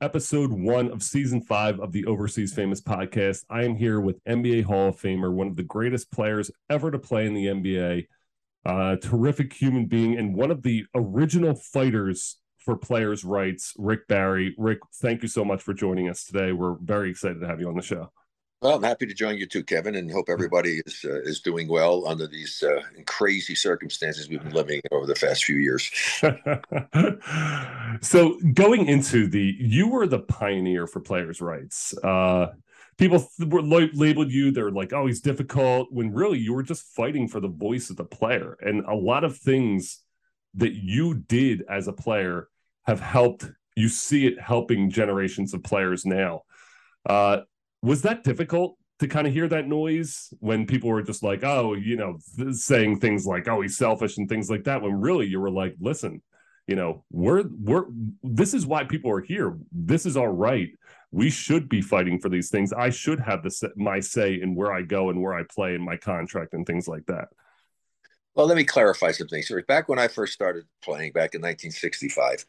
episode one of season five of the Overseas Famous podcast. I am here with NBA Hall of Famer, one of the greatest players ever to play in the NBA, uh, terrific human being, and one of the original fighters for players' rights, Rick Barry. Rick, thank you so much for joining us today. We're very excited to have you on the show. Well, I'm happy to join you too, Kevin, and hope everybody is uh, is doing well under these uh, crazy circumstances we've been living over the past few years. so, going into the, you were the pioneer for players' rights. Uh, people were labeled you; they're like, "Oh, he's difficult," when really you were just fighting for the voice of the player, and a lot of things that you did as a player have helped. You see it helping generations of players now. Uh, was that difficult to kind of hear that noise when people were just like, oh, you know, th- saying things like, oh, he's selfish and things like that, when really you were like, listen, you know, we're we're this is why people are here. This is our right. We should be fighting for these things. I should have the my say in where I go and where I play in my contract and things like that. Well, let me clarify something. So back when I first started playing back in 1965,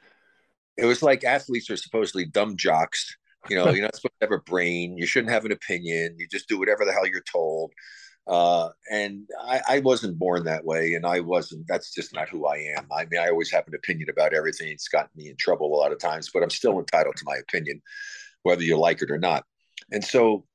it was like athletes are supposedly dumb jocks you know, you're not supposed to have a brain. You shouldn't have an opinion. You just do whatever the hell you're told. Uh, and I, I, wasn't born that way, and I wasn't. That's just not who I am. I mean, I always have an opinion about everything. It's gotten me in trouble a lot of times, but I'm still entitled to my opinion, whether you like it or not. And so,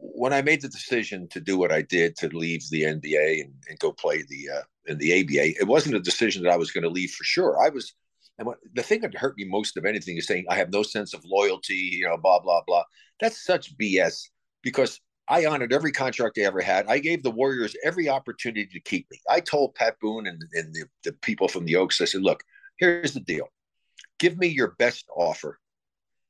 when I made the decision to do what I did to leave the NBA and, and go play the uh, in the ABA, it wasn't a decision that I was going to leave for sure. I was and what, the thing that hurt me most of anything is saying I have no sense of loyalty, you know, blah blah blah. That's such BS because I honored every contract I ever had. I gave the Warriors every opportunity to keep me. I told Pat Boone and, and the, the people from the Oaks, I said, look, here's the deal. Give me your best offer.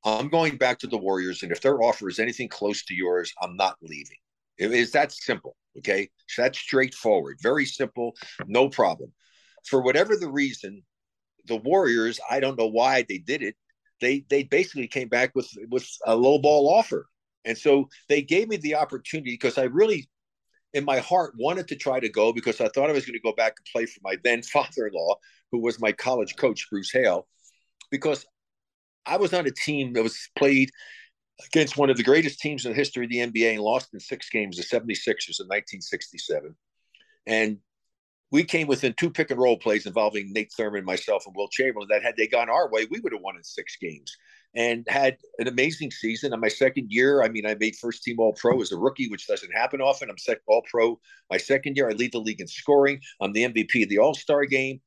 I'm going back to the Warriors, and if their offer is anything close to yours, I'm not leaving. It is that simple. Okay. So that's straightforward, very simple, no problem. For whatever the reason, the Warriors, I don't know why they did it. They they basically came back with with a low ball offer, and so they gave me the opportunity because I really, in my heart, wanted to try to go because I thought I was going to go back and play for my then father-in-law, who was my college coach, Bruce Hale, because I was on a team that was played against one of the greatest teams in the history of the NBA and lost in six games, the 76ers in 1967. And we came within two pick and roll plays involving Nate Thurmond, myself, and Wilt Chamberlain. That had they gone our way, we would have won in six games and had an amazing season. In my second year, I mean, I made first team All Pro as a rookie, which doesn't happen often. I'm second All Pro my second year. I lead the league in scoring. I'm the MVP of the All Star game.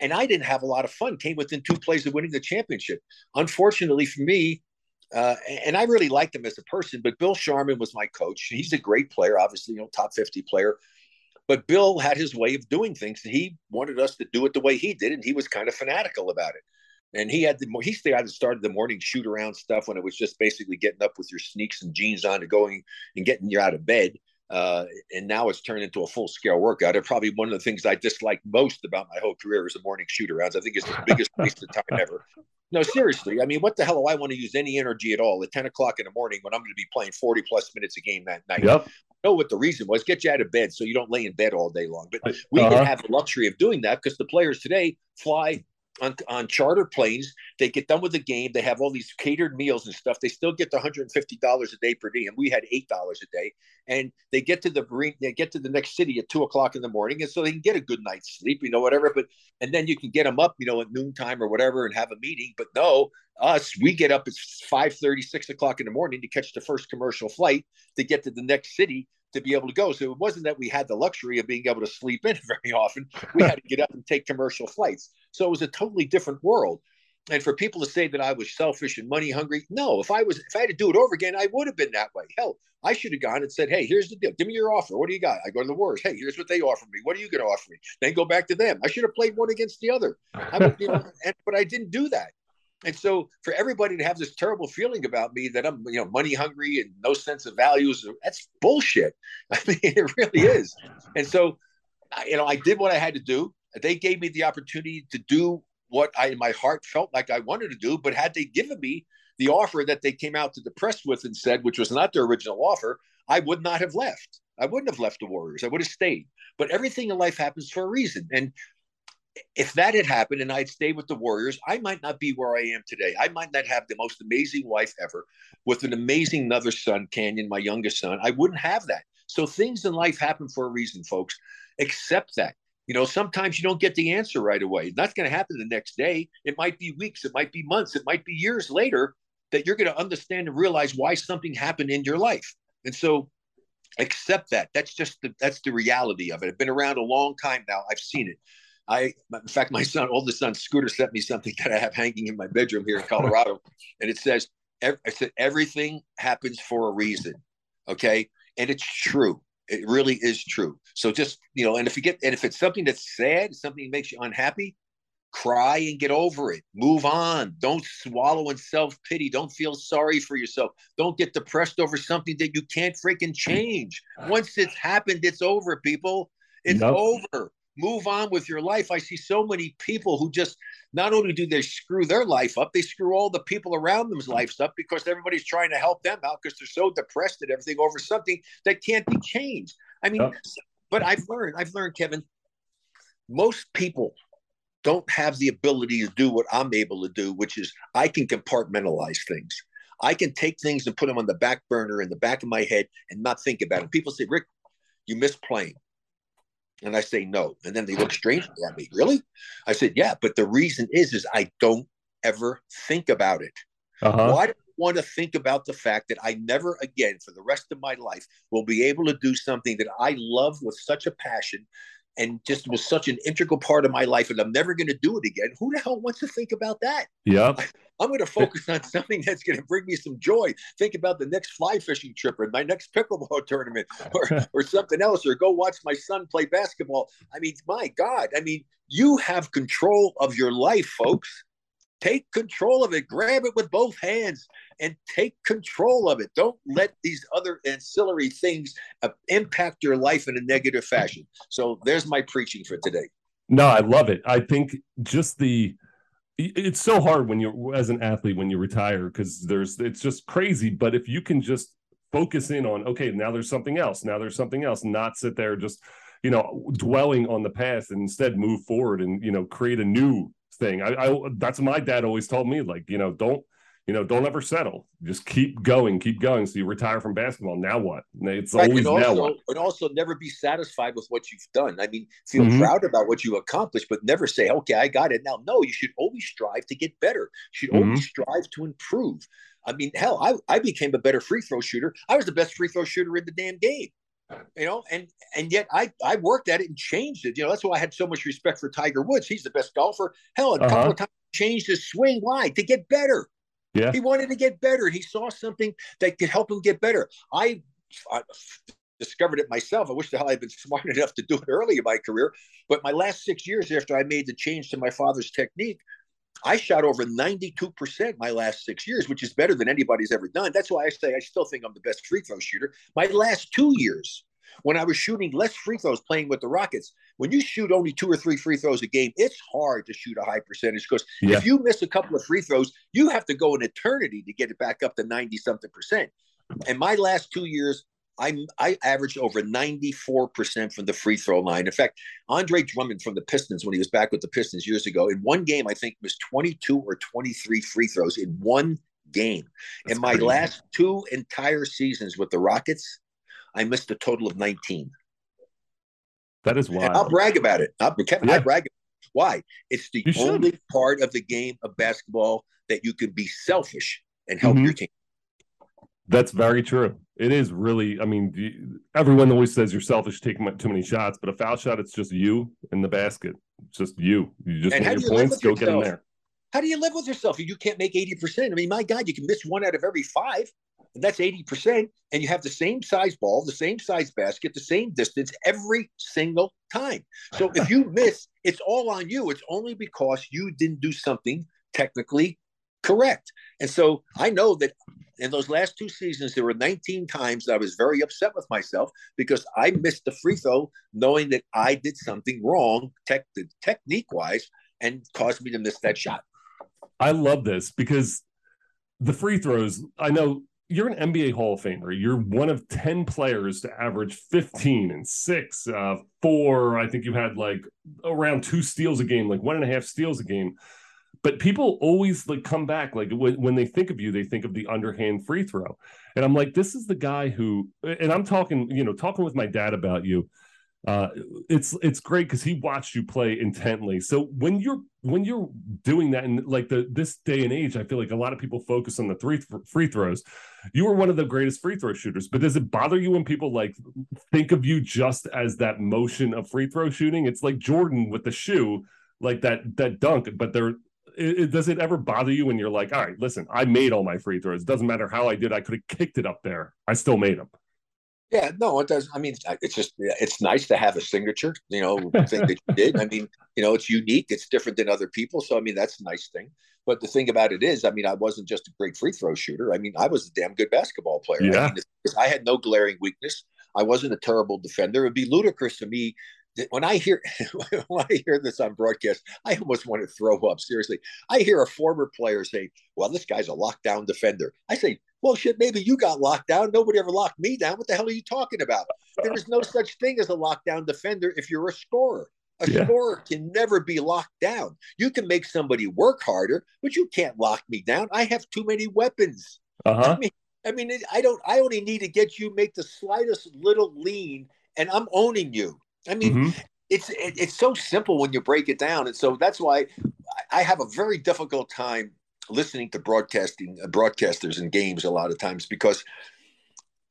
And I didn't have a lot of fun. Came within two plays of winning the championship. Unfortunately for me, uh, and I really liked him as a person, but Bill Sharman was my coach. He's a great player, obviously, you know, top 50 player. But Bill had his way of doing things, and he wanted us to do it the way he did, and he was kind of fanatical about it. And he had the guy that started the morning shoot around stuff when it was just basically getting up with your sneaks and jeans on and going and getting you out of bed. Uh, and now it's turned into a full scale workout. It probably one of the things I dislike most about my whole career is the morning shoot arounds. I think it's the biggest waste of time ever. No, seriously. I mean, what the hell do I want to use any energy at all at 10 o'clock in the morning when I'm going to be playing 40 plus minutes a game that night? Yep know what the reason was. Get you out of bed so you don't lay in bed all day long. But we uh-huh. didn't have the luxury of doing that because the players today fly on, on charter planes. They get done with the game. They have all these catered meals and stuff. They still get the $150 a day per diem. We had $8 a day. And they get to the marine, they get to the next city at two o'clock in the morning. And so they can get a good night's sleep, you know, whatever. But and then you can get them up, you know, at noontime or whatever and have a meeting. But no, us, we get up at 5 30, 6 o'clock in the morning to catch the first commercial flight to get to the next city to be able to go. So it wasn't that we had the luxury of being able to sleep in very often. We had to get up and take commercial flights. So it was a totally different world. And for people to say that I was selfish and money hungry, no. If I was, if I had to do it over again, I would have been that way. Hell, I should have gone and said, "Hey, here's the deal. Give me your offer. What do you got?" I go to the Warriors. Hey, here's what they offer me. What are you going to offer me? Then go back to them. I should have played one against the other. I would, you know, and, but I didn't do that. And so for everybody to have this terrible feeling about me that I'm, you know, money hungry and no sense of values, that's bullshit. I mean, it really is. And so, you know, I did what I had to do. They gave me the opportunity to do what I, in my heart, felt like I wanted to do. But had they given me the offer that they came out to the press with and said, which was not their original offer, I would not have left. I wouldn't have left the Warriors. I would have stayed. But everything in life happens for a reason. And if that had happened and I'd stayed with the Warriors, I might not be where I am today. I might not have the most amazing wife ever with an amazing another son, Canyon, my youngest son. I wouldn't have that. So things in life happen for a reason, folks. Accept that. You know, sometimes you don't get the answer right away. That's going to happen the next day. It might be weeks, it might be months, it might be years later that you're going to understand and realize why something happened in your life. And so accept that. That's just the, that's the reality of it. I've been around a long time now. I've seen it. I, in fact, my son, oldest son, Scooter, sent me something that I have hanging in my bedroom here in Colorado, and it says, "I said everything happens for a reason." Okay, and it's true. It really is true. So just you know, and if you get, and if it's something that's sad, something that makes you unhappy, cry and get over it. Move on. Don't swallow in self pity. Don't feel sorry for yourself. Don't get depressed over something that you can't freaking change. Once it's happened, it's over, people. It's yep. over move on with your life. I see so many people who just not only do they screw their life up, they screw all the people around them's lives up because everybody's trying to help them out because they're so depressed at everything over something that can't be changed. I mean, but I've learned, I've learned, Kevin, most people don't have the ability to do what I'm able to do, which is I can compartmentalize things. I can take things and put them on the back burner in the back of my head and not think about it. People say, Rick, you miss playing. And I say no. And then they look strangely at me. Really? I said, yeah. But the reason is, is I don't ever think about it. Uh-huh. Why do I want to think about the fact that I never again, for the rest of my life, will be able to do something that I love with such a passion and just was such an integral part of my life and I'm never going to do it again. Who the hell wants to think about that? Yeah. I'm going to focus on something that's going to bring me some joy. Think about the next fly fishing trip or my next pickleball tournament or, or something else, or go watch my son play basketball. I mean, my God, I mean, you have control of your life, folks. Take control of it. Grab it with both hands and take control of it. Don't let these other ancillary things uh, impact your life in a negative fashion. So there's my preaching for today. No, I love it. I think just the it's so hard when you're as an athlete when you retire because there's it's just crazy. But if you can just focus in on okay, now there's something else, now there's something else, not sit there just you know dwelling on the past and instead move forward and you know create a new thing. I, I that's my dad always told me like you know don't you know, don't ever settle. Just keep going, keep going. So you retire from basketball. Now what? It's right. always also, now what. And also never be satisfied with what you've done. I mean, feel mm-hmm. proud about what you accomplished, but never say, okay, I got it. Now, no, you should always strive to get better. You should mm-hmm. always strive to improve. I mean, hell, I, I became a better free throw shooter. I was the best free throw shooter in the damn game. You know, and and yet I I worked at it and changed it. You know, that's why I had so much respect for Tiger Woods. He's the best golfer. Hell, a uh-huh. couple of times changed his swing. Why? To get better. Yeah. He wanted to get better. He saw something that could help him get better. I, I discovered it myself. I wish the hell I'd been smart enough to do it early in my career. But my last six years after I made the change to my father's technique, I shot over 92% my last six years, which is better than anybody's ever done. That's why I say I still think I'm the best free throw shooter. My last two years, when I was shooting less free throws playing with the Rockets. When you shoot only two or three free throws a game, it's hard to shoot a high percentage because yeah. if you miss a couple of free throws, you have to go an eternity to get it back up to 90 something percent. And my last two years, I, I averaged over 94% from the free throw line. In fact, Andre Drummond from the Pistons, when he was back with the Pistons years ago, in one game, I think was 22 or 23 free throws in one game. That's in my crazy. last two entire seasons with the Rockets, I missed a total of 19. That is wild. And I'll brag about it. I'll, yeah. I brag. Why? It's the only part of the game of basketball that you can be selfish and help mm-hmm. your team. That's very true. It is really. I mean, everyone always says you're selfish taking too many shots, but a foul shot, it's just you in the basket. It's just you. You just and want your points. Go yourself? get them there. How do you live with yourself? You can't make eighty percent. I mean, my God, you can miss one out of every five and that's 80%. And you have the same size ball, the same size basket, the same distance every single time. So if you miss, it's all on you. It's only because you didn't do something technically correct. And so I know that in those last two seasons, there were 19 times that I was very upset with myself because I missed the free throw knowing that I did something wrong tech, technique wise and caused me to miss that shot. I love this because the free throws, I know you're an NBA Hall of Famer. You're one of 10 players to average 15 and six, uh, four. I think you had like around two steals a game, like one and a half steals a game. But people always like come back, like when, when they think of you, they think of the underhand free throw. And I'm like, this is the guy who, and I'm talking, you know, talking with my dad about you uh, it's it's great because he watched you play intently. So when you're when you're doing that in like the this day and age, I feel like a lot of people focus on the three th- free throws. You were one of the greatest free throw shooters, but does it bother you when people like think of you just as that motion of free throw shooting? It's like Jordan with the shoe, like that that dunk, but they're it, it, does it ever bother you when you're like, all right, listen, I made all my free throws. It doesn't matter how I did. I could have kicked it up there. I still made them. Yeah, no, it does. I mean, it's just it's nice to have a signature, you know, thing that you did. I mean, you know, it's unique. It's different than other people. So I mean, that's a nice thing. But the thing about it is, I mean, I wasn't just a great free throw shooter. I mean, I was a damn good basketball player. Yeah. I, mean, I had no glaring weakness. I wasn't a terrible defender. It'd be ludicrous to me when I hear when I hear this on broadcast, I almost want to throw up. Seriously, I hear a former player say, "Well, this guy's a lockdown defender." I say, well, shit, maybe you got locked down. Nobody ever locked me down. What the hell are you talking about? There is no such thing as a lockdown defender if you're a scorer. A yeah. scorer can never be locked down. You can make somebody work harder, but you can't lock me down. I have too many weapons. Uh-huh. I mean, I mean, I don't. I only need to get you make the slightest little lean, and I'm owning you. I mean, mm-hmm. it's it, it's so simple when you break it down, and so that's why I have a very difficult time listening to broadcasting uh, broadcasters and games a lot of times because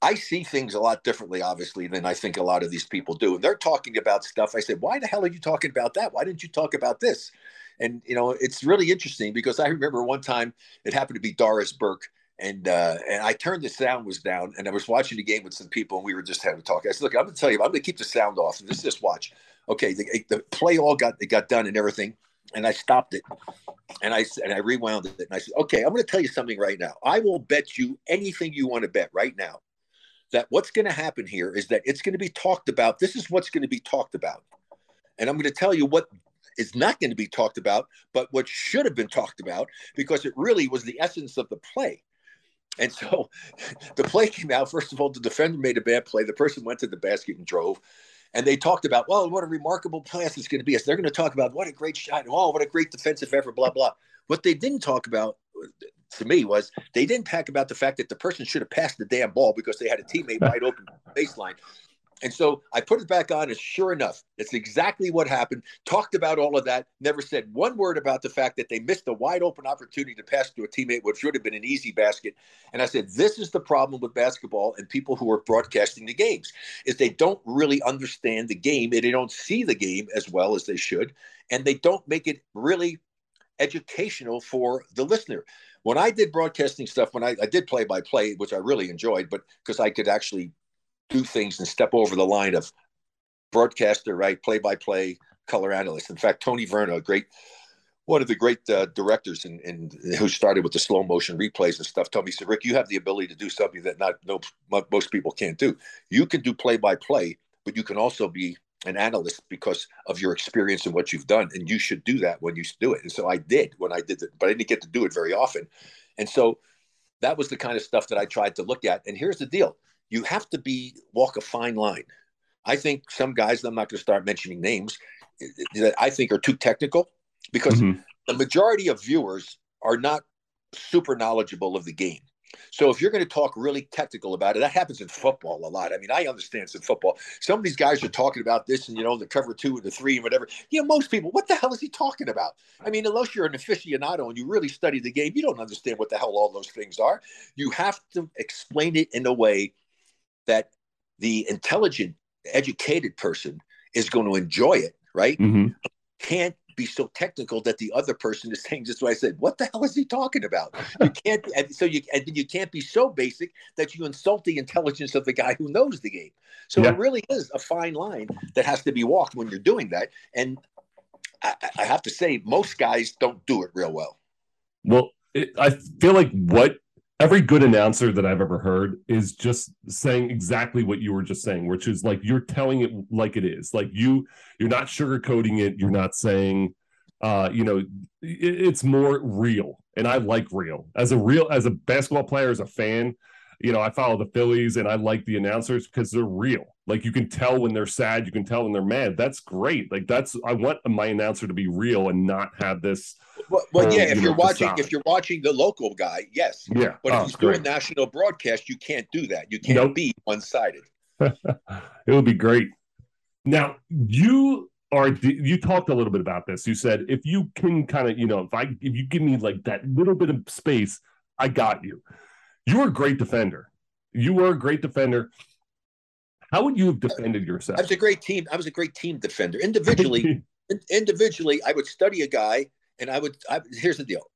I see things a lot differently, obviously, than I think a lot of these people do. And they're talking about stuff. I said, why the hell are you talking about that? Why didn't you talk about this? And you know, it's really interesting because I remember one time it happened to be Doris Burke. And uh, and I turned the sound was down, and I was watching the game with some people, and we were just having a talk. I said, "Look, I'm going to tell you, I'm going to keep the sound off, and just just watch." Okay, the, the play all got it got done and everything, and I stopped it and I and I rewound it and I said, okay, I'm going to tell you something right now. I will bet you anything you want to bet right now that what's going to happen here is that it's going to be talked about. This is what's going to be talked about, and I'm going to tell you what is not going to be talked about, but what should have been talked about because it really was the essence of the play. And so the play came out. First of all, the defender made a bad play. The person went to the basket and drove and they talked about, well, what a remarkable pass it's going to be. So they're going to talk about what a great shot. Oh, what a great defensive effort, blah, blah. What they didn't talk about to me was they didn't talk about the fact that the person should have passed the damn ball because they had a teammate wide open baseline. And so I put it back on, and sure enough, it's exactly what happened. Talked about all of that, never said one word about the fact that they missed a wide open opportunity to pass to a teammate, which should have been an easy basket. And I said, this is the problem with basketball and people who are broadcasting the games, is they don't really understand the game and they don't see the game as well as they should, and they don't make it really educational for the listener when I did broadcasting stuff, when I, I did play by play, which I really enjoyed, but because I could actually do things and step over the line of broadcaster, right, play by play, color analyst. In fact, Tony Verna, a great one of the great uh, directors and who started with the slow motion replays and stuff, told me, said, Rick, you have the ability to do something that not no most people can't do. You can do play by play, but you can also be an analyst because of your experience and what you've done, and you should do that when you do it. And so I did when I did it, but I didn't get to do it very often. And so that was the kind of stuff that I tried to look at. And here's the deal: you have to be walk a fine line. I think some guys, I'm not going to start mentioning names, that I think are too technical because mm-hmm. the majority of viewers are not super knowledgeable of the game. So if you're going to talk really technical about it, that happens in football a lot. I mean, I understand some football. Some of these guys are talking about this and you know the cover two and the three and whatever. You know, most people, what the hell is he talking about? I mean, unless you're an aficionado and you really study the game, you don't understand what the hell all those things are. You have to explain it in a way that the intelligent, educated person is going to enjoy it, right? Mm-hmm. Can't be so technical that the other person is saying just what I said. What the hell is he talking about? You can't. so you and you can't be so basic that you insult the intelligence of the guy who knows the game. So yeah. it really is a fine line that has to be walked when you're doing that. And I, I have to say, most guys don't do it real well. Well, it, I feel like what every good announcer that I've ever heard is just saying exactly what you were just saying, which is like you're telling it like it is. Like you, you're not sugarcoating it. You're not saying, uh, you know, it, it's more real. And I like real as a real as a basketball player, as a fan. You know, I follow the Phillies and I like the announcers because they're real. Like you can tell when they're sad, you can tell when they're mad. That's great. Like that's I want my announcer to be real and not have this. Well, well um, yeah. If you are watching, if you're watching the local guy, yes. Yeah. But oh, if he's doing national broadcast, you can't do that. You can't nope. be one sided. it would be great. Now you are you talked a little bit about this. You said if you can kind of you know if I if you give me like that little bit of space, I got you. You were a great defender. You were a great defender. How would you have defended yourself? I was a great team. I was a great team defender. Individually, individually, I would study a guy, and I would. I, here's the deal: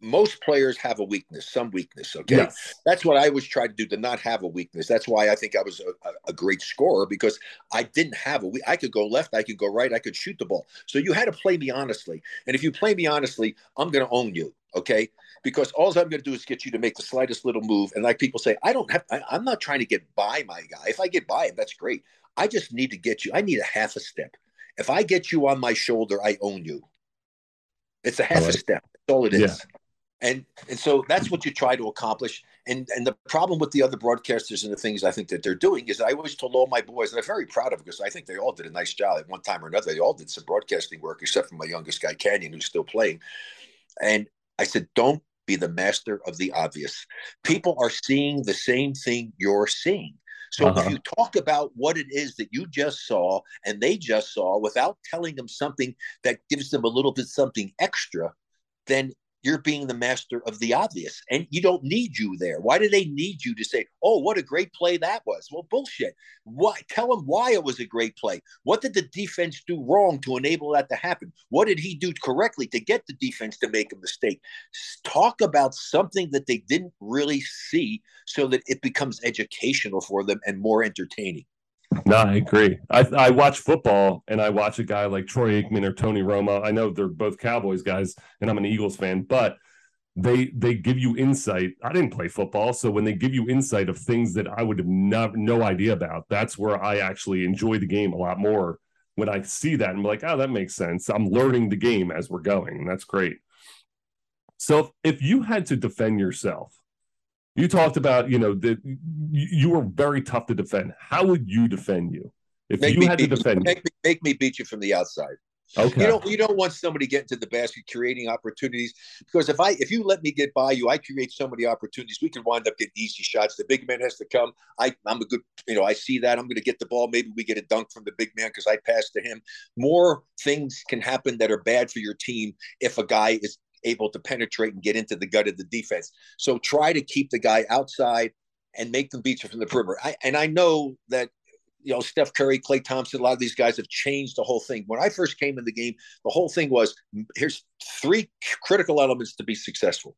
most players have a weakness, some weakness. Okay, yes. that's what I always try to do to not have a weakness. That's why I think I was a, a, great scorer because I didn't have a. I could go left, I could go right, I could shoot the ball. So you had to play me honestly, and if you play me honestly, I'm going to own you. Okay, because all I'm going to do is get you to make the slightest little move. And like people say, I don't have. I, I'm not trying to get by my guy. If I get by him, that's great. I just need to get you. I need a half a step. If I get you on my shoulder, I own you. It's a half a step. That's all it is. Yeah and and so that's what you try to accomplish and and the problem with the other broadcasters and the things i think that they're doing is i always told all my boys and i'm very proud of because i think they all did a nice job at one time or another they all did some broadcasting work except for my youngest guy canyon who's still playing and i said don't be the master of the obvious people are seeing the same thing you're seeing so uh-huh. if you talk about what it is that you just saw and they just saw without telling them something that gives them a little bit something extra then you're being the master of the obvious and you don't need you there. Why do they need you to say oh what a great play that was. Well bullshit. Why tell them why it was a great play. What did the defense do wrong to enable that to happen? What did he do correctly to get the defense to make a mistake? Talk about something that they didn't really see so that it becomes educational for them and more entertaining no, I agree. I, I watch football and I watch a guy like Troy Aikman or Tony Romo. I know they're both Cowboys guys, and I'm an Eagles fan, but they they give you insight. I didn't play football, so when they give you insight of things that I would have no, no idea about, that's where I actually enjoy the game a lot more. When I see that, I'm like, oh, that makes sense. I'm learning the game as we're going, and that's great. So if you had to defend yourself, you talked about, you know, that you were very tough to defend. How would you defend you if make you had to defend? Make me, make me beat you from the outside. Okay. You don't you don't want somebody getting to the basket creating opportunities because if I if you let me get by you, I create so many opportunities. We can wind up getting easy shots. The big man has to come. I I'm a good you know I see that I'm going to get the ball. Maybe we get a dunk from the big man because I pass to him. More things can happen that are bad for your team if a guy is able to penetrate and get into the gut of the defense. So try to keep the guy outside and make them beat you from the perimeter. I, and I know that you know Steph Curry, Klay Thompson, a lot of these guys have changed the whole thing. When I first came in the game, the whole thing was here's three critical elements to be successful.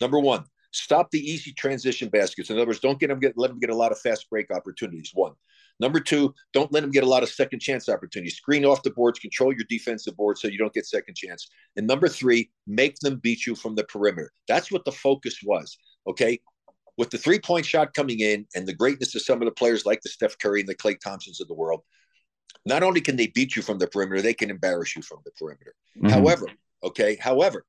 Number one, stop the easy transition baskets. In other words, don't get them get let them get a lot of fast break opportunities. One. Number two, don't let them get a lot of second chance opportunities. Screen off the boards, control your defensive board so you don't get second chance. And number three, make them beat you from the perimeter. That's what the focus was. Okay. With the three point shot coming in and the greatness of some of the players like the Steph Curry and the Klay Thompsons of the world, not only can they beat you from the perimeter, they can embarrass you from the perimeter. Mm-hmm. However, okay, however,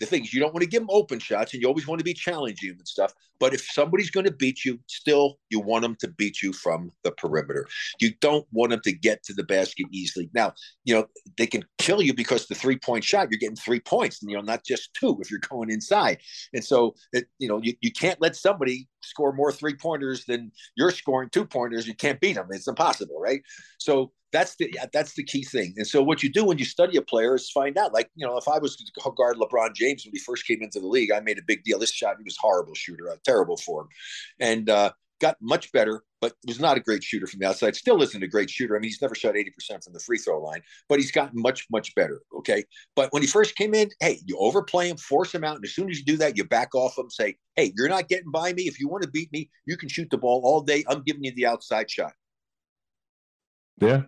the things you don't want to give them open shots and you always want to be challenging and stuff. But if somebody's going to beat you, still you want them to beat you from the perimeter. You don't want them to get to the basket easily. Now, you know, they can kill you because the three point shot, you're getting three points, and you know, not just two if you're going inside. And so, it, you know, you, you can't let somebody score more three pointers than you're scoring two pointers. You can't beat them. It's impossible, right? So that's the that's the key thing. And so what you do when you study a player is find out. Like you know, if I was to guard LeBron James when he first came into the league, I made a big deal. This shot, he was horrible shooter, terrible form, and uh, got much better, but was not a great shooter from the outside. Still isn't a great shooter. I mean, he's never shot eighty percent from the free throw line, but he's gotten much much better. Okay, but when he first came in, hey, you overplay him, force him out, and as soon as you do that, you back off him. Say, hey, you're not getting by me. If you want to beat me, you can shoot the ball all day. I'm giving you the outside shot. Yeah,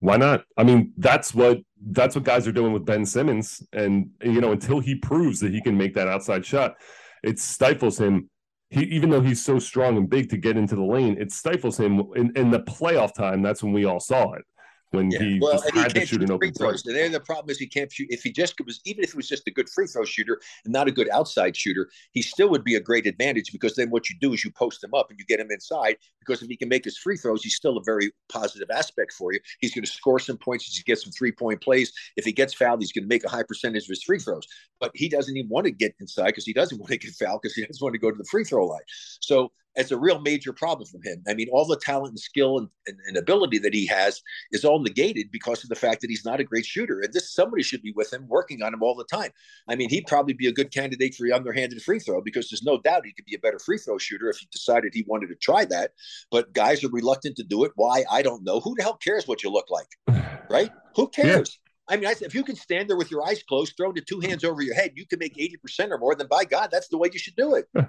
why not? I mean, that's what that's what guys are doing with Ben Simmons, and you know, until he proves that he can make that outside shot, it stifles him. He even though he's so strong and big to get into the lane, it stifles him. In, in the playoff time, that's when we all saw it. When yeah. he well, had he to shoot an open throws. And then the problem is he can't shoot. If he just was, even if he was just a good free throw shooter and not a good outside shooter, he still would be a great advantage because then what you do is you post him up and you get him inside. Because if he can make his free throws, he's still a very positive aspect for you. He's going to score some points. He's going to get some three point plays. If he gets fouled, he's going to make a high percentage of his free throws. But he doesn't even want to get inside because he doesn't want to get fouled because he doesn't want to go to the free throw line. So it's a real major problem for him. I mean, all the talent and skill and, and, and, ability that he has is all negated because of the fact that he's not a great shooter. And this somebody should be with him, working on him all the time. I mean, he'd probably be a good candidate for the underhanded free throw because there's no doubt he could be a better free throw shooter if he decided he wanted to try that. But guys are reluctant to do it. Why? I don't know. Who the hell cares what you look like? Right? Who cares? Yeah. I mean, if you can stand there with your eyes closed, throwing the two hands over your head, you can make 80% or more, then by God, that's the way you should do it.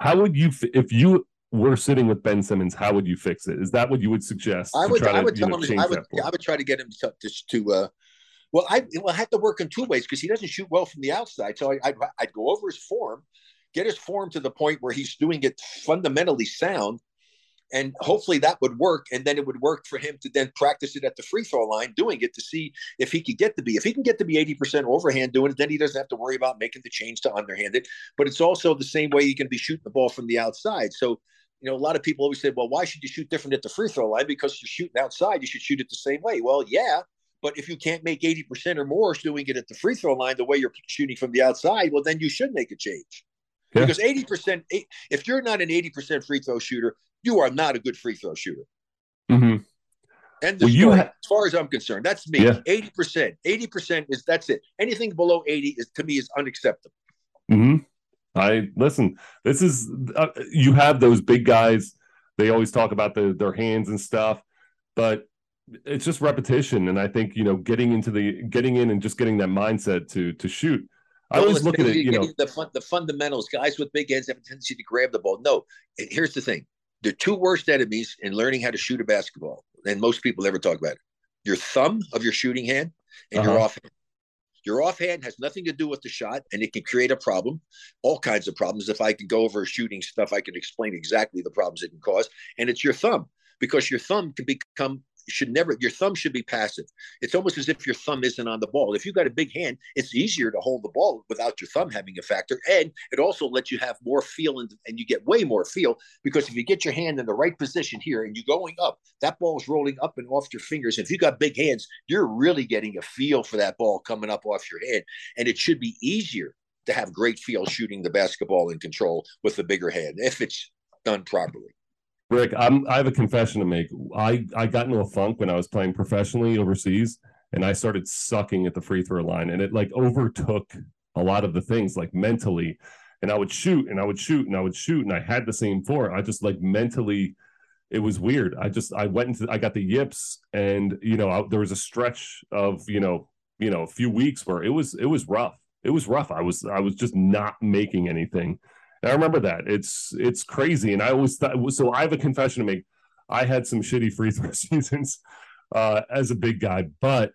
How would you, if you were sitting with Ben Simmons, how would you fix it? Is that what you would suggest? I would, I would tell know, him, I would, I would try to get him to, to, to uh, well, I will have to work in two ways because he doesn't shoot well from the outside. So I, I'd, I'd go over his form, get his form to the point where he's doing it fundamentally sound, and hopefully that would work and then it would work for him to then practice it at the free throw line doing it to see if he could get to be if he can get to be 80% overhand doing it then he doesn't have to worry about making the change to underhanded but it's also the same way you can be shooting the ball from the outside. So you know a lot of people always say well why should you shoot different at the free throw line? Because you're shooting outside you should shoot it the same way. Well yeah but if you can't make 80% or more doing it at the free throw line the way you're shooting from the outside well then you should make a change. Yeah. Because 80%, eh, if you're not an 80% free throw shooter, you are not a good free throw shooter. Mm-hmm. And well, you ha- as far as I'm concerned, that's me. Eighty percent, eighty percent is that's it. Anything below eighty is to me is unacceptable. Hmm. I listen. This is uh, you have those big guys. They always talk about the, their hands and stuff, but it's just repetition. And I think you know, getting into the getting in and just getting that mindset to to shoot. I always look at it. You know, the fun, the fundamentals. Guys with big hands have a tendency to grab the ball. No, here's the thing: the two worst enemies in learning how to shoot a basketball, and most people never talk about it. Your thumb of your shooting hand and uh-huh. your offhand. Your offhand has nothing to do with the shot, and it can create a problem, all kinds of problems. If I can go over shooting stuff, I can explain exactly the problems it can cause. And it's your thumb, because your thumb can become should never your thumb should be passive. It's almost as if your thumb isn't on the ball. If you've got a big hand, it's easier to hold the ball without your thumb having a factor. And it also lets you have more feel and, and you get way more feel because if you get your hand in the right position here and you're going up, that ball is rolling up and off your fingers. If you got big hands, you're really getting a feel for that ball coming up off your head. And it should be easier to have great feel shooting the basketball in control with the bigger hand if it's done properly. Rick, I'm, I have a confession to make. I, I got into a funk when I was playing professionally overseas, and I started sucking at the free throw line, and it like overtook a lot of the things like mentally. And I would shoot, and I would shoot, and I would shoot, and I had the same four. I just like mentally, it was weird. I just I went into I got the yips, and you know I, there was a stretch of you know you know a few weeks where it was it was rough. It was rough. I was I was just not making anything I remember that. It's it's crazy. And I always thought so I have a confession to make. I had some shitty free throw seasons uh, as a big guy, but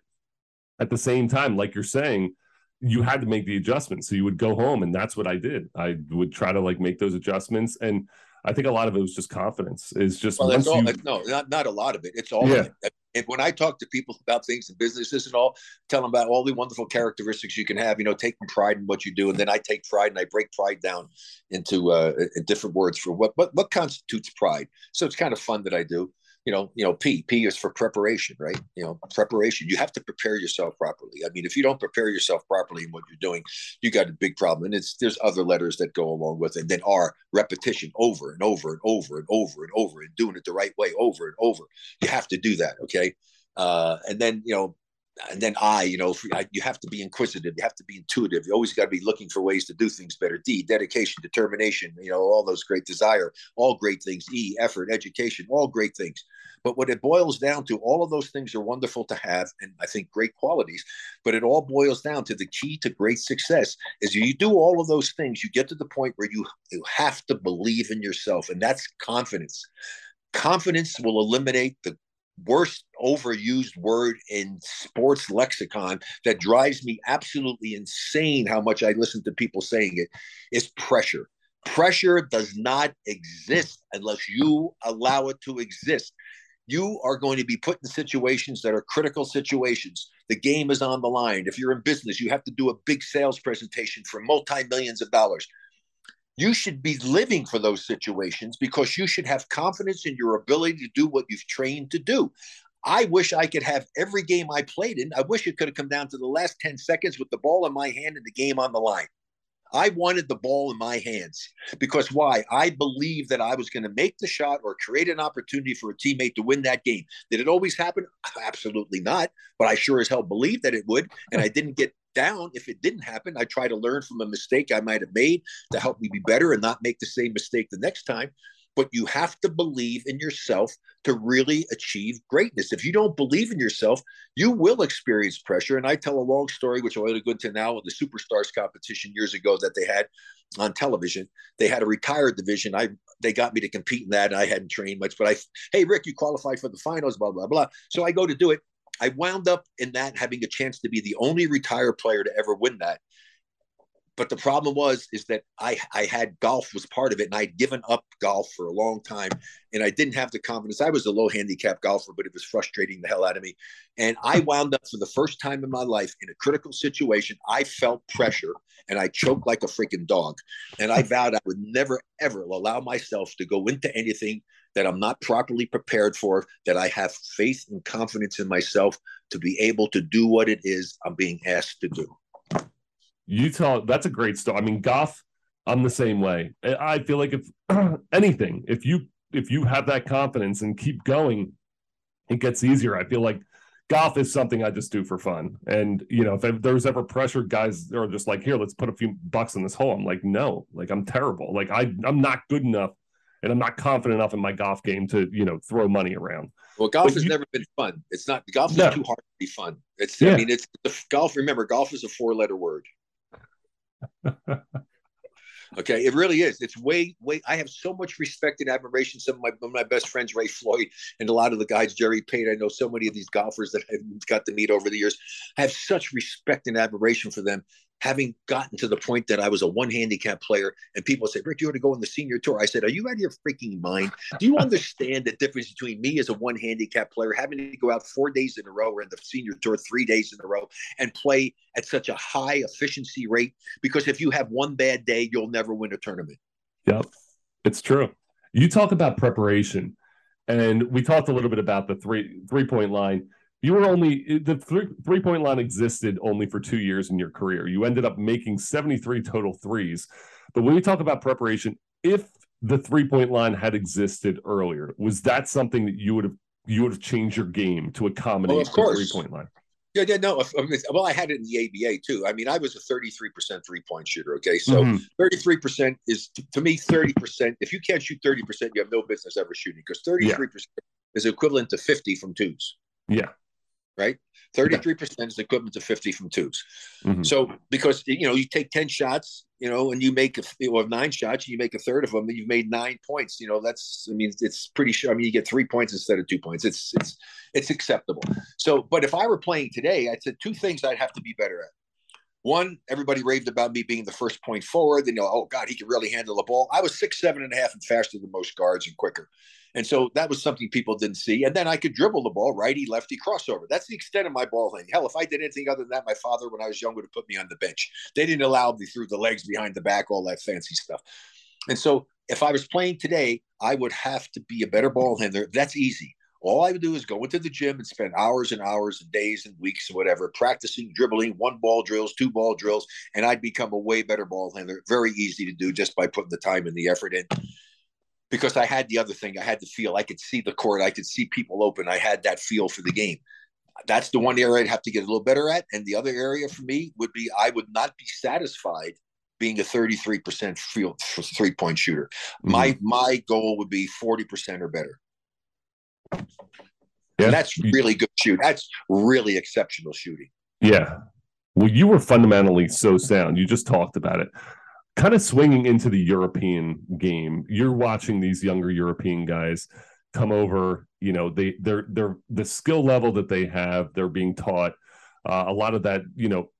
at the same time, like you're saying, you had to make the adjustments. So you would go home, and that's what I did. I would try to like make those adjustments, and I think a lot of it was just confidence. Is just well, that's all. You... No, not not a lot of it. It's all. Yeah. It. And when I talk to people about things and businesses and all, tell them about all the wonderful characteristics you can have. You know, taking pride in what you do, and then I take pride and I break pride down into uh, different words for what what what constitutes pride. So it's kind of fun that I do you know, you know, P. P is for preparation, right? You know, preparation. You have to prepare yourself properly. I mean, if you don't prepare yourself properly in what you're doing, you got a big problem. And it's there's other letters that go along with it. And then R, repetition over and over and over and over and over and doing it the right way over and over. You have to do that, okay? Uh, and then you know, and then I, you know, you have to be inquisitive. You have to be intuitive. You always got to be looking for ways to do things better. D, dedication, determination, you know, all those great desire, all great things. E, effort, education, all great things. But what it boils down to, all of those things are wonderful to have, and I think great qualities. But it all boils down to the key to great success is you do all of those things, you get to the point where you you have to believe in yourself, and that's confidence. Confidence will eliminate the worst overused word in sports lexicon that drives me absolutely insane how much I listen to people saying it is pressure. Pressure does not exist unless you allow it to exist. you are going to be put in situations that are critical situations. The game is on the line. If you're in business, you have to do a big sales presentation for multi millions of dollars. You should be living for those situations because you should have confidence in your ability to do what you've trained to do. I wish I could have every game I played in. I wish it could have come down to the last 10 seconds with the ball in my hand and the game on the line. I wanted the ball in my hands because why? I believed that I was going to make the shot or create an opportunity for a teammate to win that game. Did it always happen? Absolutely not. But I sure as hell believed that it would. And I didn't get down if it didn't happen. I try to learn from a mistake I might have made to help me be better and not make the same mistake the next time but you have to believe in yourself to really achieve greatness. If you don't believe in yourself, you will experience pressure. And I tell a long story, which I'll go into now in the Superstars competition years ago that they had on television. They had a retired division. I they got me to compete in that. And I hadn't trained much, but I, hey Rick, you qualified for the finals, blah blah blah. So I go to do it. I wound up in that having a chance to be the only retired player to ever win that but the problem was is that I I had golf was part of it, and I'd given up golf for a long time, and I didn't have the confidence. I was a low handicap golfer, but it was frustrating the hell out of me, and I wound up for the first time in my life in a critical situation. I felt pressure, and I choked like a freaking dog, and I vowed I would never ever allow myself to go into anything that I'm not properly prepared for. That I have faith and confidence in myself to be able to do what it is I'm being asked to do. You Utah, that's a great story. I mean, Goff, I'm the same way. I feel like if anything, if you if you have that confidence and keep going, it gets easier. I feel like golf is something I just do for fun. And you know, if there's ever pressure, guys are just like, here, let's put a few bucks in this hole. I'm like, no, like I'm terrible. Like I I'm not good enough and I'm not confident enough in my golf game to, you know, throw money around. Well, golf but has you, never been fun. It's not golf is no. too hard to be fun. It's yeah. I mean, it's the golf. Remember, golf is a four letter word. okay, it really is. It's way, way. I have so much respect and admiration. Some of my, of my best friends, Ray Floyd, and a lot of the guys, Jerry Payne. I know so many of these golfers that I've got to meet over the years. I have such respect and admiration for them having gotten to the point that I was a one handicap player, and people say, Rick, you ought to go on the senior tour. I said, Are you out of your freaking mind? Do you understand the difference between me as a one handicap player, having to go out four days in a row or in the senior tour three days in a row and play at such a high efficiency rate? Because if you have one bad day, you'll never win a tournament. Yep, it's true. You talk about preparation, and we talked a little bit about the three three point line you were only the three three point line existed only for two years in your career. You ended up making 73 total threes. But when we talk about preparation, if the three point line had existed earlier, was that something that you would have you would have changed your game to accommodate well, of course. the three point line? Yeah, yeah, no. well, I had it in the ABA too. I mean, I was a 33% three point shooter. Okay. So mm-hmm. 33% is to me 30%. If you can't shoot 30%, you have no business ever shooting because 33% yeah. is equivalent to 50 from twos. Yeah right? 33% is equivalent to 50 from 2s mm-hmm. So because you know, you take 10 shots, you know, and you make a, or nine shots, you make a third of them, and you've made nine points. You know, that's I mean, it's pretty sure. I mean, you get three points instead of two points. It's it's it's acceptable. So, but if I were playing today, I'd say two things I'd have to be better at. One, everybody raved about me being the first point forward. And you know, oh God, he can really handle the ball. I was six, seven and a half and faster than most guards and quicker. And so that was something people didn't see. And then I could dribble the ball, righty, lefty, crossover. That's the extent of my ball handling. Hell, if I did anything other than that, my father, when I was young, would have put me on the bench. They didn't allow me through the legs behind the back, all that fancy stuff. And so if I was playing today, I would have to be a better ball handler. That's easy. All I would do is go into the gym and spend hours and hours and days and weeks and whatever practicing dribbling, one ball drills, two ball drills, and I'd become a way better ball handler. Very easy to do just by putting the time and the effort in because I had the other thing. I had the feel. I could see the court. I could see people open. I had that feel for the game. That's the one area I'd have to get a little better at. And the other area for me would be I would not be satisfied being a 33% field three point shooter. Mm-hmm. My my goal would be 40% or better. Yeah. And that's really good shoot. That's really exceptional shooting. Yeah. Well, you were fundamentally so sound. You just talked about it kind of swinging into the European game. You're watching these younger European guys come over. You know, they they're they're the skill level that they have. They're being taught uh, a lot of that. You know,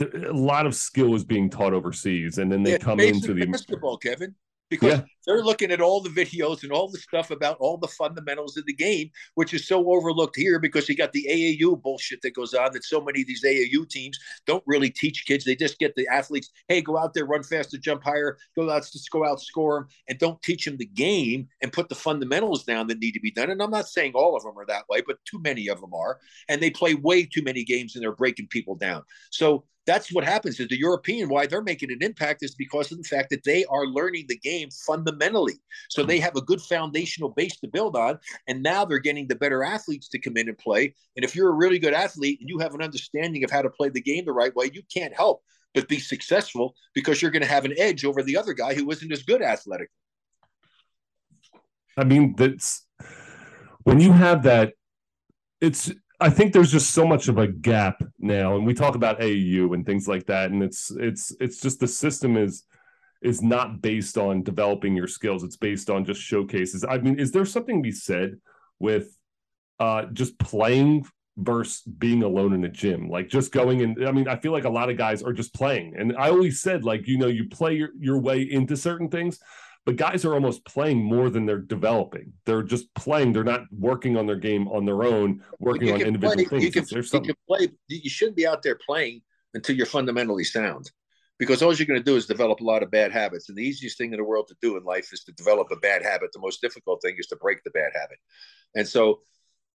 a lot of skill is being taught overseas, and then they come into the basketball, Kevin. Because yeah. they're looking at all the videos and all the stuff about all the fundamentals of the game, which is so overlooked here because you got the AAU bullshit that goes on that so many of these AAU teams don't really teach kids. They just get the athletes, hey, go out there, run faster, jump higher, go out, just go out, score them, and don't teach them the game and put the fundamentals down that need to be done. And I'm not saying all of them are that way, but too many of them are. And they play way too many games and they're breaking people down. So that's what happens is the European why they're making an impact is because of the fact that they are learning the game fundamentally. So they have a good foundational base to build on, and now they're getting the better athletes to come in and play. And if you're a really good athlete and you have an understanding of how to play the game the right way, you can't help but be successful because you're going to have an edge over the other guy who isn't as good athletic. I mean, that's when you have that. It's I think there's just so much of a gap now, and we talk about AAU and things like that, and it's it's it's just the system is is not based on developing your skills; it's based on just showcases. I mean, is there something to be said with uh, just playing versus being alone in a gym? Like just going and I mean, I feel like a lot of guys are just playing, and I always said like you know you play your, your way into certain things but guys are almost playing more than they're developing. They're just playing. They're not working on their game on their own, working on individual play, things. You can, There's you can play. You shouldn't be out there playing until you're fundamentally sound, because all you're going to do is develop a lot of bad habits. And the easiest thing in the world to do in life is to develop a bad habit. The most difficult thing is to break the bad habit. And so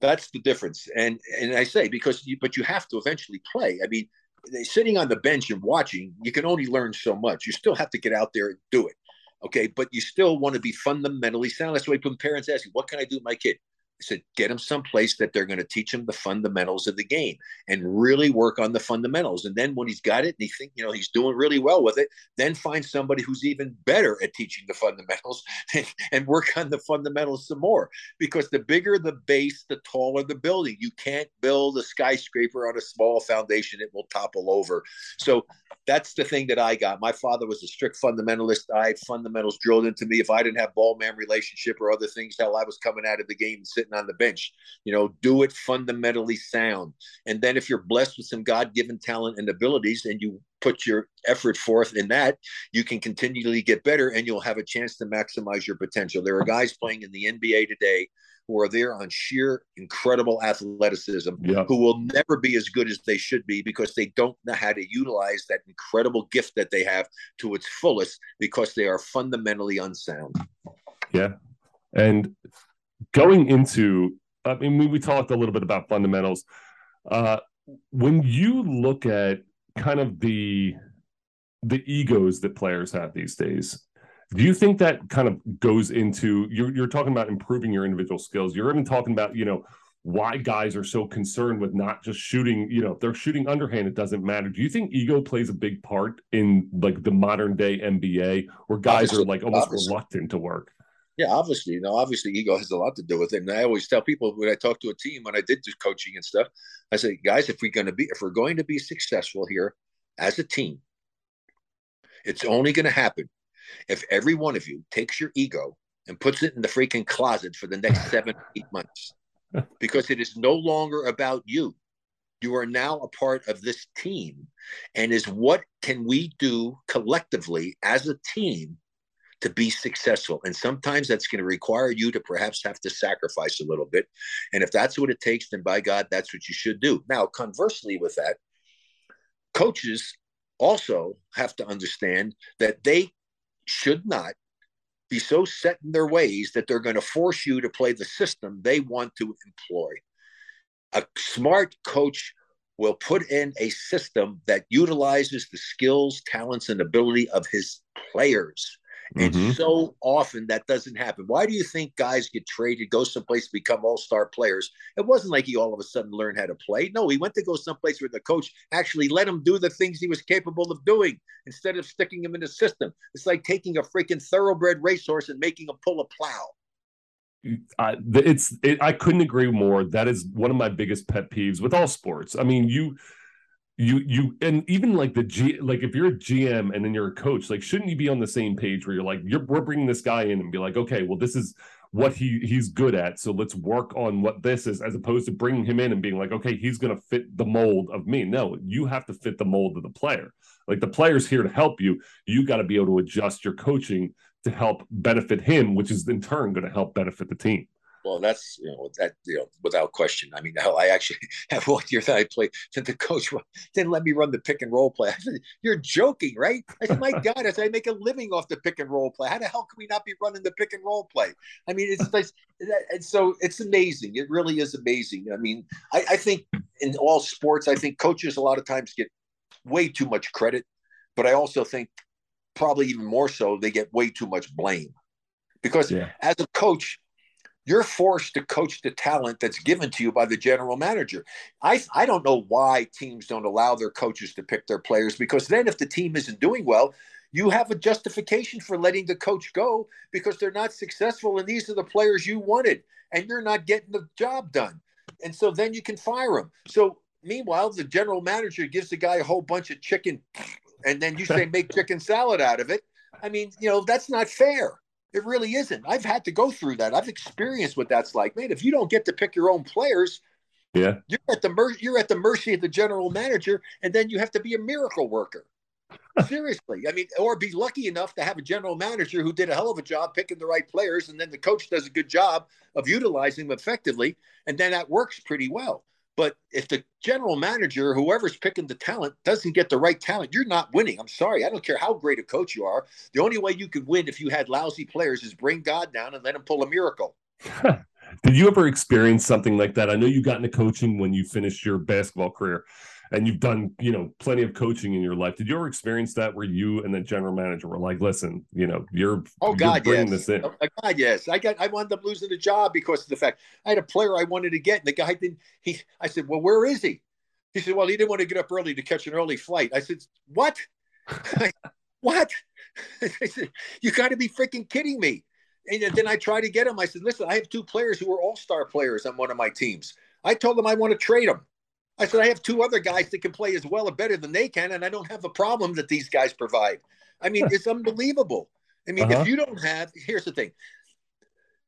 that's the difference. And and I say because you, but you have to eventually play. I mean, sitting on the bench and watching, you can only learn so much. You still have to get out there and do it. Okay, but you still want to be fundamentally sound. That's why when parents ask you, "What can I do with my kid?" I said, get them someplace that they're going to teach him the fundamentals of the game and really work on the fundamentals. And then when he's got it and he think, you know, he's doing really well with it, then find somebody who's even better at teaching the fundamentals and, work on the fundamentals some more. Because the bigger the base, the taller the building. You can't build a skyscraper on a small foundation; it will topple over. So that's the thing that I got. My father was a strict fundamentalist. I had fundamentals drilled into me. If I didn't have ball man relationship or other things, hell, I was coming out of the game and sitting on the bench. You know, do it fundamentally sound. And then if you're blessed with some God given talent and abilities and you put your effort forth in that, you can continually get better and you'll have a chance to maximize your potential. There are guys playing in the NBA today who are there on sheer incredible athleticism yeah. who will never be as good as they should be because they don't know how to utilize that incredible gift that they have to its fullest because they are fundamentally unsound. Yeah. And going into, I mean, we, we talked a little bit about fundamentals. Uh, when you look at kind of the the egos that players have these days, do you think that kind of goes into you're you're talking about improving your individual skills? You're even talking about you know why guys are so concerned with not just shooting. You know, if they're shooting underhand, it doesn't matter. Do you think ego plays a big part in like the modern day NBA, where guys obviously, are like almost obviously. reluctant to work? Yeah, obviously, you know, obviously ego has a lot to do with it. And I always tell people when I talk to a team, when I did do coaching and stuff, I say, guys, if we're going to be, if we're going to be successful here as a team, it's only going to happen if every one of you takes your ego and puts it in the freaking closet for the next seven, eight months, because it is no longer about you. You are now a part of this team, and is what can we do collectively as a team to be successful. And sometimes that's going to require you to perhaps have to sacrifice a little bit. And if that's what it takes, then by God, that's what you should do. Now, conversely, with that, coaches also have to understand that they should not be so set in their ways that they're going to force you to play the system they want to employ. A smart coach will put in a system that utilizes the skills, talents, and ability of his players and mm-hmm. so often that doesn't happen. Why do you think guys get traded, go someplace to become all star players? It wasn't like he all of a sudden learned how to play. No, he went to go someplace where the coach actually let him do the things he was capable of doing instead of sticking him in the system. It's like taking a freaking thoroughbred racehorse and making him pull a plow. I, it's it, I couldn't agree more. That is one of my biggest pet peeves with all sports. I mean, you you you and even like the G like if you're a GM and then you're a coach, like shouldn't you be on the same page where you're like you're we're bringing this guy in and be like, okay, well this is what he he's good at, so let's work on what this is, as opposed to bringing him in and being like, okay, he's gonna fit the mold of me. No, you have to fit the mold of the player. Like the player's here to help you. You got to be able to adjust your coaching to help benefit him, which is in turn going to help benefit the team. Well, that's you know that you know without question. I mean, hell, I actually have one year that I played that the coach didn't let me run the pick and roll play. I said, "You're joking, right?" I said, "My God, I said I make a living off the pick and roll play. How the hell can we not be running the pick and roll play?" I mean, it's like, and so it's amazing. It really is amazing. I mean, I, I think in all sports, I think coaches a lot of times get way too much credit, but I also think probably even more so they get way too much blame because yeah. as a coach you're forced to coach the talent that's given to you by the general manager. I, I don't know why teams don't allow their coaches to pick their players because then if the team isn't doing well, you have a justification for letting the coach go because they're not successful and these are the players you wanted and you're not getting the job done. And so then you can fire them. So meanwhile, the general manager gives the guy a whole bunch of chicken and then you say make chicken salad out of it. I mean, you know, that's not fair. It really isn't. I've had to go through that. I've experienced what that's like. Man, if you don't get to pick your own players, yeah, you're at the mer- you're at the mercy of the general manager, and then you have to be a miracle worker. Seriously, I mean, or be lucky enough to have a general manager who did a hell of a job picking the right players, and then the coach does a good job of utilizing them effectively, and then that works pretty well. But if the general manager, whoever's picking the talent, doesn't get the right talent, you're not winning. I'm sorry. I don't care how great a coach you are. The only way you could win if you had lousy players is bring God down and let him pull a miracle. Did you ever experience something like that? I know you got into coaching when you finished your basketball career and you've done you know plenty of coaching in your life did you ever experience that where you and the general manager were like listen you know you're oh god you're bringing yes. this in. Oh, god yes. I got i wound up losing the job because of the fact i had a player i wanted to get and the guy didn't he i said well where is he? He said well he didn't want to get up early to catch an early flight. I said what? What? I said you got to be freaking kidding me. And then i tried to get him. I said listen i have two players who are all-star players on one of my teams. I told them i want to trade them I said, I have two other guys that can play as well or better than they can, and I don't have a problem that these guys provide. I mean, it's unbelievable. I mean, uh-huh. if you don't have, here's the thing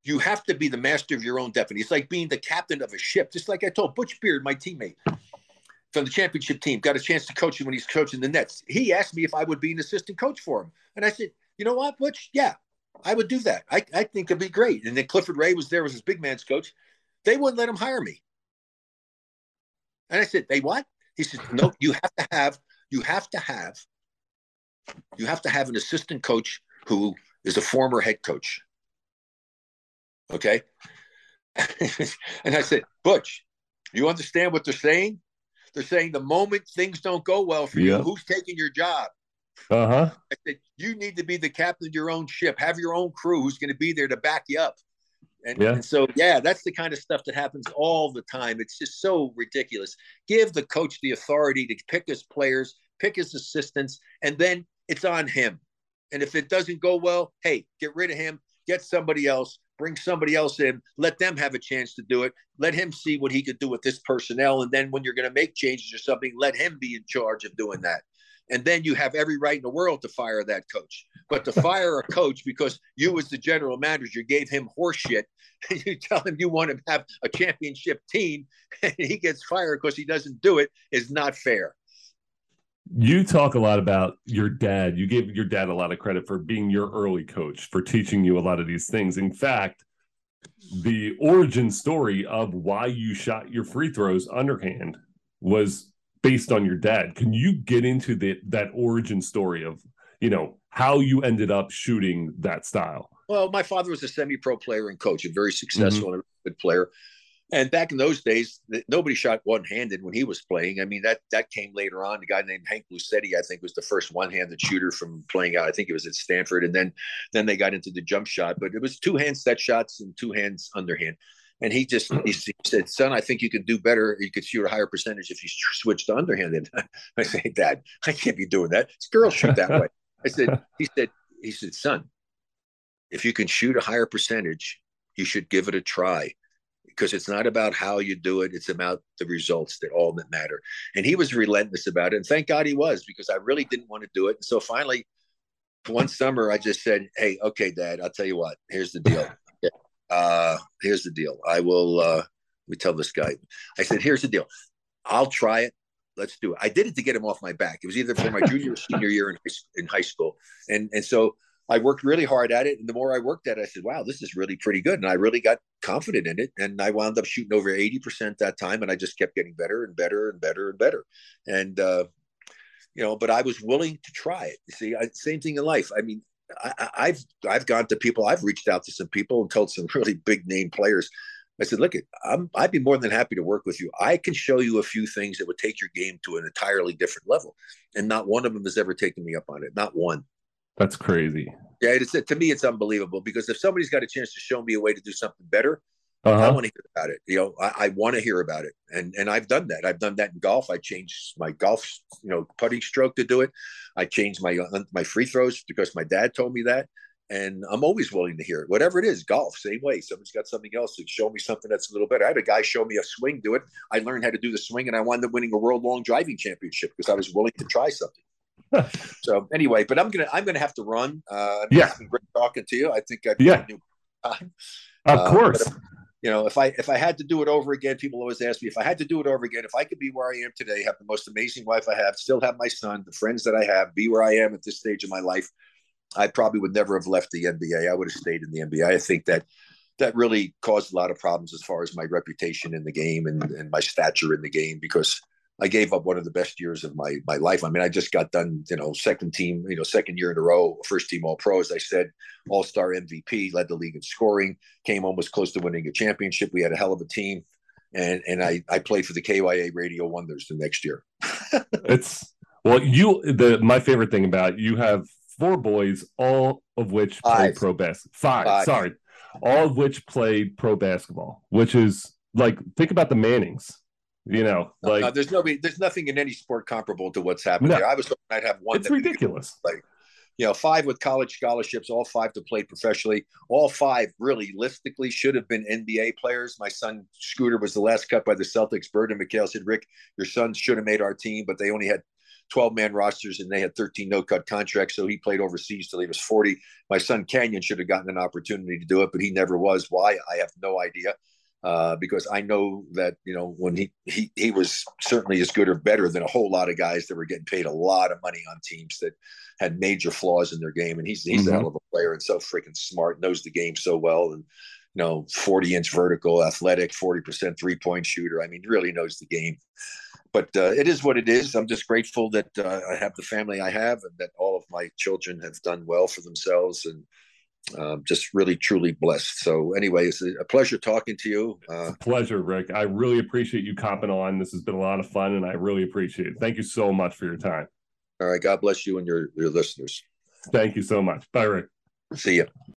you have to be the master of your own destiny. It's like being the captain of a ship, just like I told Butch Beard, my teammate from the championship team, got a chance to coach him when he's coaching the Nets. He asked me if I would be an assistant coach for him. And I said, you know what, Butch? Yeah, I would do that. I, I think it'd be great. And then Clifford Ray was there as his big man's coach. They wouldn't let him hire me. And I said, they what? He said, no, you have to have, you have to have, you have to have an assistant coach who is a former head coach. Okay. and I said, Butch, you understand what they're saying? They're saying the moment things don't go well for you, who's taking your job? Uh huh. I said, you need to be the captain of your own ship. Have your own crew who's going to be there to back you up. And, yeah. and so, yeah, that's the kind of stuff that happens all the time. It's just so ridiculous. Give the coach the authority to pick his players, pick his assistants, and then it's on him. And if it doesn't go well, hey, get rid of him, get somebody else, bring somebody else in, let them have a chance to do it. Let him see what he could do with this personnel. And then when you're going to make changes or something, let him be in charge of doing that and then you have every right in the world to fire that coach. But to fire a coach because you, as the general manager, gave him horseshit, and you tell him you want to have a championship team, and he gets fired because he doesn't do it, is not fair. You talk a lot about your dad. You gave your dad a lot of credit for being your early coach, for teaching you a lot of these things. In fact, the origin story of why you shot your free throws underhand was based on your dad. Can you get into the, that origin story of, you know, how you ended up shooting that style? Well, my father was a semi-pro player and coach, a very successful mm-hmm. and good player. And back in those days, nobody shot one-handed when he was playing. I mean, that that came later on. The guy named Hank Luisetti, I think, was the first one-handed shooter from playing out. I think it was at Stanford, and then then they got into the jump shot. But it was two hand set shots and two hands underhand. And he just he said, "Son, I think you could do better. You could shoot a higher percentage if you switch to underhanded." I say, "Dad, I can't be doing that. It's girls shoot that way." I said, "He said, he said, son, if you can shoot a higher percentage, you should give it a try." Because it's not about how you do it; it's about the results that all that matter. And he was relentless about it, and thank God he was, because I really didn't want to do it. And so finally, one summer, I just said, "Hey, okay, Dad, I'll tell you what. Here's the deal uh, here's the deal. I will, uh, me tell this guy. I said, here's the deal. I'll try it. Let's do it. I did it to get him off my back. It was either for my junior or senior year in, in high school. And, and so I worked really hard at it. And the more I worked at it, I said, wow, this is really pretty good. And I really got confident in it. And I wound up shooting over 80% that time. And I just kept getting better and better and better and better. And, uh, you know, but I was willing to try it. You see, I, same thing in life. I mean, I, have I've gone to people. I've reached out to some people and told some really big name players. I said, "Look, I'm I'd be more than happy to work with you. I can show you a few things that would take your game to an entirely different level." And not one of them has ever taken me up on it. Not one. That's crazy. Yeah, it's to me it's unbelievable because if somebody's got a chance to show me a way to do something better, uh-huh. I want to hear about it. You know, I, I want to hear about it, and and I've done that. I've done that in golf. I changed my golf, you know, putting stroke to do it. I changed my uh, my free throws because my dad told me that, and I'm always willing to hear it. Whatever it is, golf, same way. Somebody's got something else to show me something that's a little better. I had a guy show me a swing, do it. I learned how to do the swing, and I wound up winning a world long driving championship because I was willing to try something. so anyway, but I'm gonna I'm gonna have to run. Uh, yeah, great talking to you. I think I've yeah. time. Of uh, course. You know, if I if I had to do it over again, people always ask me if I had to do it over again, if I could be where I am today, have the most amazing wife I have, still have my son, the friends that I have, be where I am at this stage of my life, I probably would never have left the NBA. I would have stayed in the NBA. I think that that really caused a lot of problems as far as my reputation in the game and, and my stature in the game because I gave up one of the best years of my my life. I mean, I just got done, you know, second team, you know, second year in a row, first team All Pro, as I said, All Star MVP, led the league in scoring, came almost close to winning a championship. We had a hell of a team, and and I I played for the KYA Radio Wonders the next year. it's well, you the my favorite thing about you have four boys, all of which played pro basketball. Five, Five, sorry, all of which played pro basketball, which is like think about the Mannings you know, like uh, there's nobody, there's nothing in any sport comparable to what's happened no. there. I was hoping I'd have one. It's ridiculous. Like, you know, five with college scholarships, all five to play professionally. All five really realistically should have been NBA players. My son Scooter was the last cut by the Celtics. Bird and McHale said, Rick, your son should have made our team, but they only had 12 man rosters and they had 13 no cut contracts. So he played overseas till he was 40. My son Canyon should have gotten an opportunity to do it, but he never was. Why? I have no idea uh, because I know that you know when he he he was certainly as good or better than a whole lot of guys that were getting paid a lot of money on teams that had major flaws in their game, and he's he's mm-hmm. a hell of a player and so freaking smart, knows the game so well, and you know, forty inch vertical, athletic, forty percent three point shooter. I mean, really knows the game. But uh, it is what it is. I'm just grateful that uh, I have the family I have, and that all of my children have done well for themselves, and um, just really truly blessed. So, anyway, it's a pleasure talking to you. Uh, pleasure, Rick. I really appreciate you copping on. This has been a lot of fun, and I really appreciate it. Thank you so much for your time. All right. God bless you and your, your listeners. Thank you so much. Bye, Rick. See you.